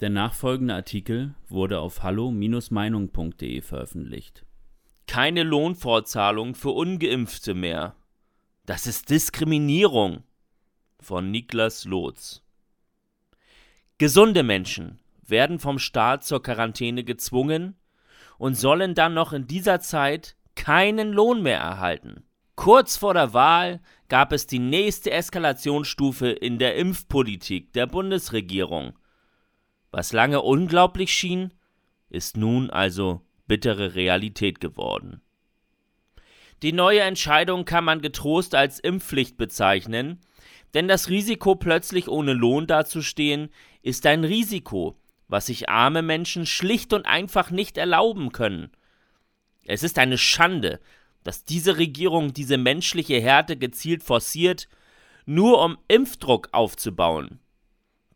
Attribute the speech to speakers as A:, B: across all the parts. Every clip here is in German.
A: Der nachfolgende Artikel wurde auf hallo-meinung.de veröffentlicht.
B: Keine Lohnfortzahlung für ungeimpfte mehr. Das ist Diskriminierung von Niklas Lotz. Gesunde Menschen werden vom Staat zur Quarantäne gezwungen und sollen dann noch in dieser Zeit keinen Lohn mehr erhalten. Kurz vor der Wahl gab es die nächste Eskalationsstufe in der Impfpolitik der Bundesregierung – was lange unglaublich schien, ist nun also bittere Realität geworden. Die neue Entscheidung kann man getrost als Impfpflicht bezeichnen, denn das Risiko, plötzlich ohne Lohn dazustehen, ist ein Risiko, was sich arme Menschen schlicht und einfach nicht erlauben können. Es ist eine Schande, dass diese Regierung diese menschliche Härte gezielt forciert, nur um Impfdruck aufzubauen.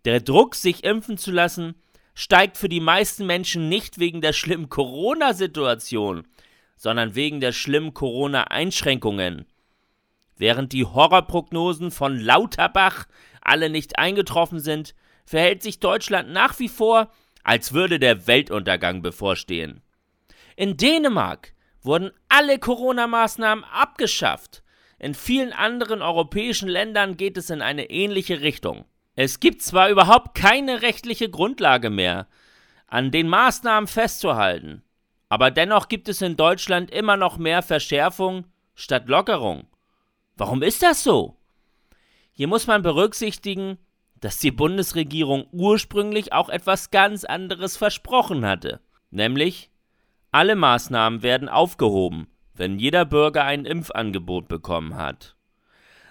B: Der Druck, sich impfen zu lassen, steigt für die meisten Menschen nicht wegen der schlimmen Corona-Situation, sondern wegen der schlimmen Corona-Einschränkungen. Während die Horrorprognosen von Lauterbach alle nicht eingetroffen sind, verhält sich Deutschland nach wie vor, als würde der Weltuntergang bevorstehen. In Dänemark wurden alle Corona-Maßnahmen abgeschafft. In vielen anderen europäischen Ländern geht es in eine ähnliche Richtung. Es gibt zwar überhaupt keine rechtliche Grundlage mehr, an den Maßnahmen festzuhalten, aber dennoch gibt es in Deutschland immer noch mehr Verschärfung statt Lockerung. Warum ist das so? Hier muss man berücksichtigen, dass die Bundesregierung ursprünglich auch etwas ganz anderes versprochen hatte, nämlich alle Maßnahmen werden aufgehoben, wenn jeder Bürger ein Impfangebot bekommen hat.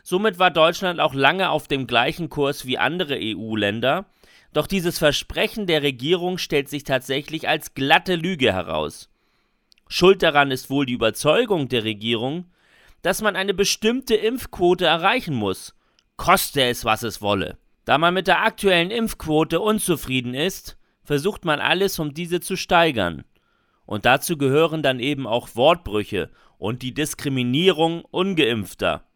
B: Somit war Deutschland auch lange auf dem gleichen Kurs wie andere EU-Länder, doch dieses Versprechen der Regierung stellt sich tatsächlich als glatte Lüge heraus. Schuld daran ist wohl die Überzeugung der Regierung, dass man eine bestimmte Impfquote erreichen muss, koste es, was es wolle. Da man mit der aktuellen Impfquote unzufrieden ist, versucht man alles, um diese zu steigern. Und dazu gehören dann eben auch Wortbrüche und die Diskriminierung ungeimpfter.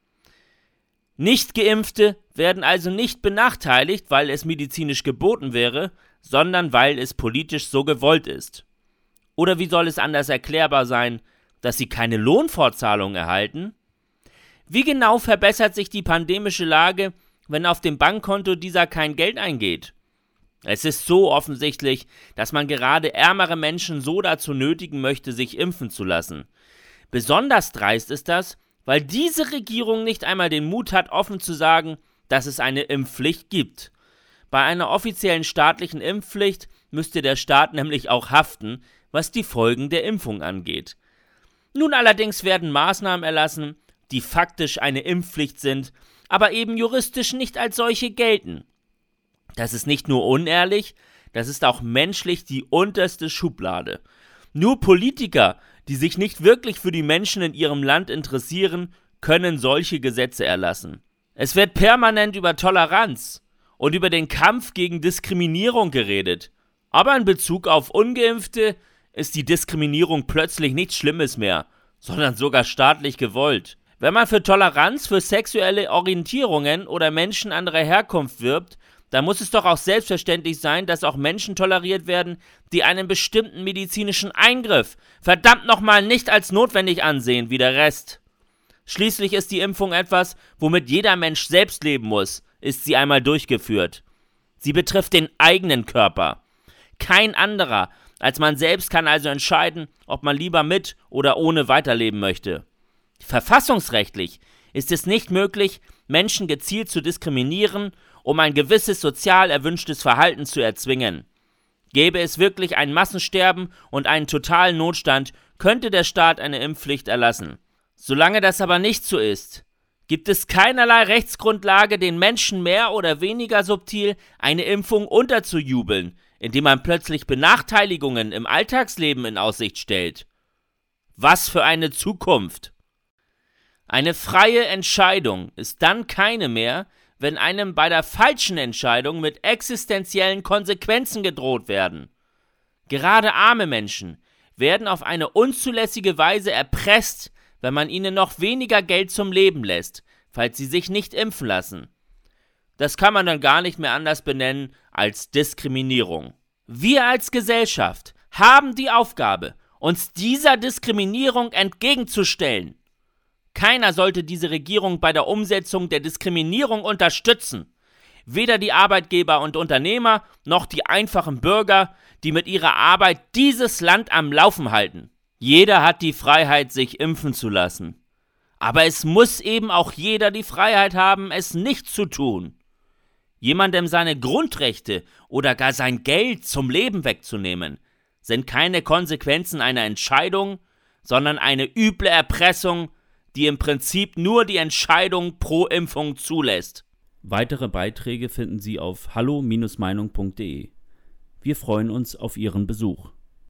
B: Nichtgeimpfte werden also nicht benachteiligt, weil es medizinisch geboten wäre, sondern weil es politisch so gewollt ist. Oder wie soll es anders erklärbar sein, dass sie keine Lohnfortzahlung erhalten? Wie genau verbessert sich die pandemische Lage, wenn auf dem Bankkonto dieser kein Geld eingeht? Es ist so offensichtlich, dass man gerade ärmere Menschen so dazu nötigen möchte, sich impfen zu lassen. Besonders dreist ist das, weil diese Regierung nicht einmal den Mut hat, offen zu sagen, dass es eine Impfpflicht gibt. Bei einer offiziellen staatlichen Impfpflicht müsste der Staat nämlich auch haften, was die Folgen der Impfung angeht. Nun allerdings werden Maßnahmen erlassen, die faktisch eine Impfpflicht sind, aber eben juristisch nicht als solche gelten. Das ist nicht nur unehrlich, das ist auch menschlich die unterste Schublade. Nur Politiker die sich nicht wirklich für die Menschen in ihrem Land interessieren, können solche Gesetze erlassen. Es wird permanent über Toleranz und über den Kampf gegen Diskriminierung geredet. Aber in Bezug auf ungeimpfte ist die Diskriminierung plötzlich nichts Schlimmes mehr, sondern sogar staatlich gewollt. Wenn man für Toleranz für sexuelle Orientierungen oder Menschen anderer Herkunft wirbt, da muss es doch auch selbstverständlich sein, dass auch Menschen toleriert werden, die einen bestimmten medizinischen Eingriff verdammt nochmal nicht als notwendig ansehen wie der Rest. Schließlich ist die Impfung etwas, womit jeder Mensch selbst leben muss, ist sie einmal durchgeführt. Sie betrifft den eigenen Körper. Kein anderer als man selbst kann also entscheiden, ob man lieber mit oder ohne weiterleben möchte. Verfassungsrechtlich ist es nicht möglich, Menschen gezielt zu diskriminieren um ein gewisses sozial erwünschtes Verhalten zu erzwingen. Gäbe es wirklich ein Massensterben und einen totalen Notstand, könnte der Staat eine Impfpflicht erlassen. Solange das aber nicht so ist, gibt es keinerlei Rechtsgrundlage, den Menschen mehr oder weniger subtil eine Impfung unterzujubeln, indem man plötzlich Benachteiligungen im Alltagsleben in Aussicht stellt. Was für eine Zukunft! Eine freie Entscheidung ist dann keine mehr, wenn einem bei der falschen Entscheidung mit existenziellen Konsequenzen gedroht werden. Gerade arme Menschen werden auf eine unzulässige Weise erpresst, wenn man ihnen noch weniger Geld zum Leben lässt, falls sie sich nicht impfen lassen. Das kann man dann gar nicht mehr anders benennen als Diskriminierung. Wir als Gesellschaft haben die Aufgabe, uns dieser Diskriminierung entgegenzustellen. Keiner sollte diese Regierung bei der Umsetzung der Diskriminierung unterstützen. Weder die Arbeitgeber und Unternehmer noch die einfachen Bürger, die mit ihrer Arbeit dieses Land am Laufen halten. Jeder hat die Freiheit, sich impfen zu lassen. Aber es muss eben auch jeder die Freiheit haben, es nicht zu tun. Jemandem seine Grundrechte oder gar sein Geld zum Leben wegzunehmen, sind keine Konsequenzen einer Entscheidung, sondern eine üble Erpressung, die im Prinzip nur die Entscheidung pro Impfung zulässt.
A: Weitere Beiträge finden Sie auf hallo-meinung.de. Wir freuen uns auf Ihren Besuch.